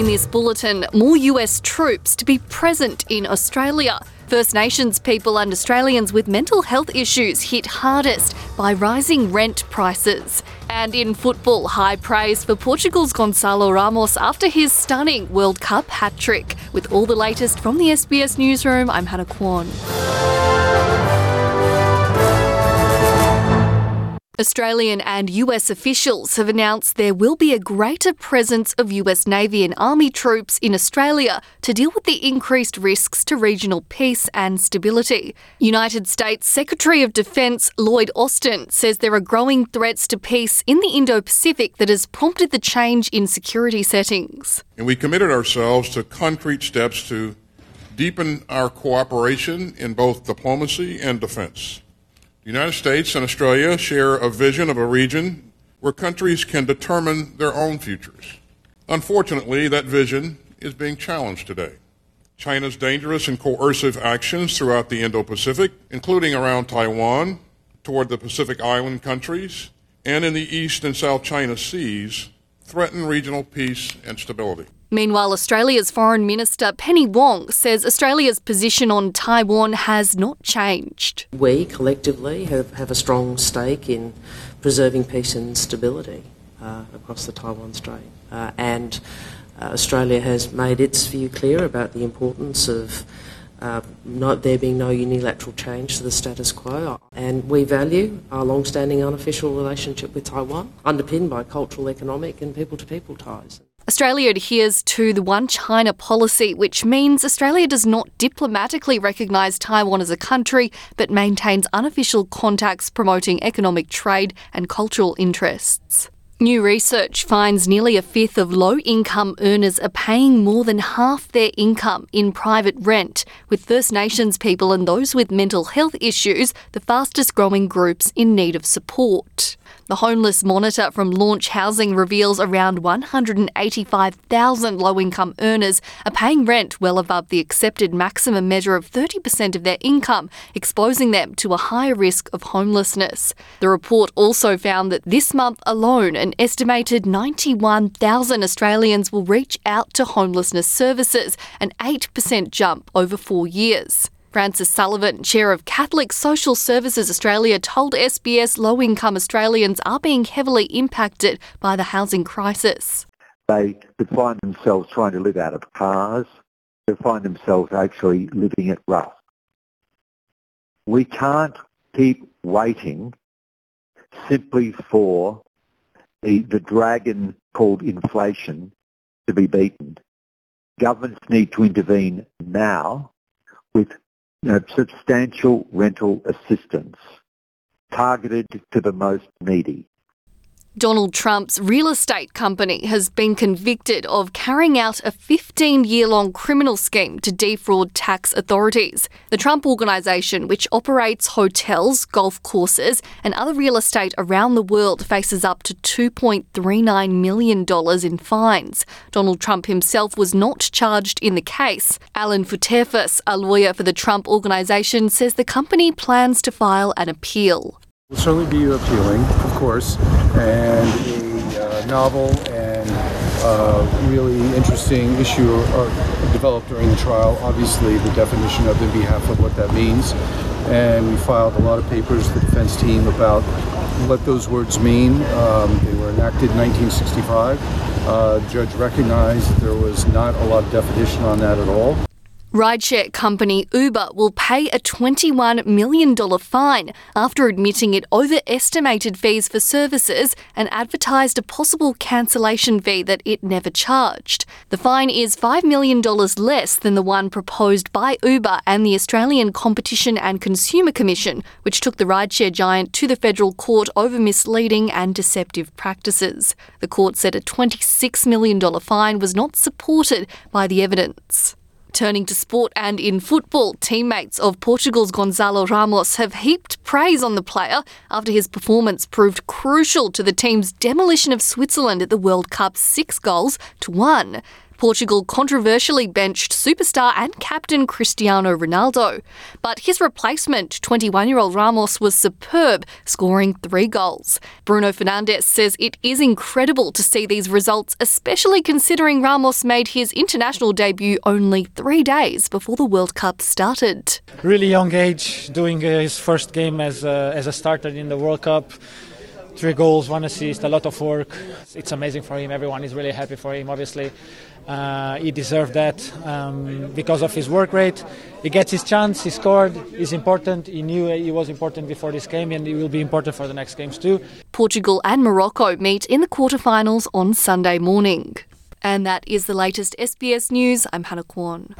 In this bulletin, more US troops to be present in Australia. First Nations people and Australians with mental health issues hit hardest by rising rent prices. And in football, high praise for Portugal's Gonçalo Ramos after his stunning World Cup hat trick. With all the latest from the SBS Newsroom, I'm Hannah Kwan. Australian and US officials have announced there will be a greater presence of US Navy and Army troops in Australia to deal with the increased risks to regional peace and stability. United States Secretary of Defense Lloyd Austin says there are growing threats to peace in the Indo Pacific that has prompted the change in security settings. And we committed ourselves to concrete steps to deepen our cooperation in both diplomacy and defense. The United States and Australia share a vision of a region where countries can determine their own futures. Unfortunately, that vision is being challenged today. China's dangerous and coercive actions throughout the Indo Pacific, including around Taiwan, toward the Pacific Island countries, and in the East and South China Seas, threaten regional peace and stability. Meanwhile, Australia's Foreign Minister Penny Wong says Australia's position on Taiwan has not changed. We collectively have, have a strong stake in preserving peace and stability uh, across the Taiwan Strait. Uh, and uh, Australia has made its view clear about the importance of uh, not there being no unilateral change to the status quo. And we value our long standing unofficial relationship with Taiwan, underpinned by cultural, economic, and people to people ties. Australia adheres to the One China policy, which means Australia does not diplomatically recognise Taiwan as a country, but maintains unofficial contacts promoting economic trade and cultural interests. New research finds nearly a fifth of low income earners are paying more than half their income in private rent, with First Nations people and those with mental health issues the fastest growing groups in need of support. The Homeless Monitor from Launch Housing reveals around 185,000 low income earners are paying rent well above the accepted maximum measure of 30% of their income, exposing them to a higher risk of homelessness. The report also found that this month alone, an estimated 91,000 Australians will reach out to homelessness services, an 8% jump over four years. Frances Sullivan, Chair of Catholic Social Services Australia, told SBS low income Australians are being heavily impacted by the housing crisis. They could find themselves trying to live out of cars, they find themselves actually living it rough. We can't keep waiting simply for the, the dragon called inflation to be beaten. Governments need to intervene now with substantial rental assistance targeted to the most needy. Donald Trump's real estate company has been convicted of carrying out a 15 year long criminal scheme to defraud tax authorities. The Trump Organization, which operates hotels, golf courses, and other real estate around the world, faces up to $2.39 million in fines. Donald Trump himself was not charged in the case. Alan Futerfas, a lawyer for the Trump Organization, says the company plans to file an appeal. Will certainly be appealing, of course, and a uh, novel and uh, really interesting issue developed during the trial. Obviously, the definition of in behalf of what that means, and we filed a lot of papers, the defense team, about what those words mean. Um, they were enacted in 1965. Uh, judge recognized there was not a lot of definition on that at all. Rideshare company Uber will pay a $21 million fine after admitting it overestimated fees for services and advertised a possible cancellation fee that it never charged. The fine is $5 million less than the one proposed by Uber and the Australian Competition and Consumer Commission, which took the rideshare giant to the federal court over misleading and deceptive practices. The court said a $26 million fine was not supported by the evidence. Turning to sport and in football, teammates of Portugal's Gonçalo Ramos have heaped praise on the player after his performance proved crucial to the team's demolition of Switzerland at the World Cup six goals to one. Portugal controversially benched superstar and captain Cristiano Ronaldo. But his replacement, 21 year old Ramos, was superb, scoring three goals. Bruno Fernandes says it is incredible to see these results, especially considering Ramos made his international debut only three days before the World Cup started. Really young age, doing uh, his first game as a, as a starter in the World Cup three goals, one assist, a lot of work. It's amazing for him. Everyone is really happy for him, obviously. Uh, he deserved that um, because of his work rate. He gets his chance, he scored, he's important. He knew he was important before this game and he will be important for the next games too. Portugal and Morocco meet in the quarterfinals on Sunday morning. And that is the latest SBS News. I'm Hannah Kwan.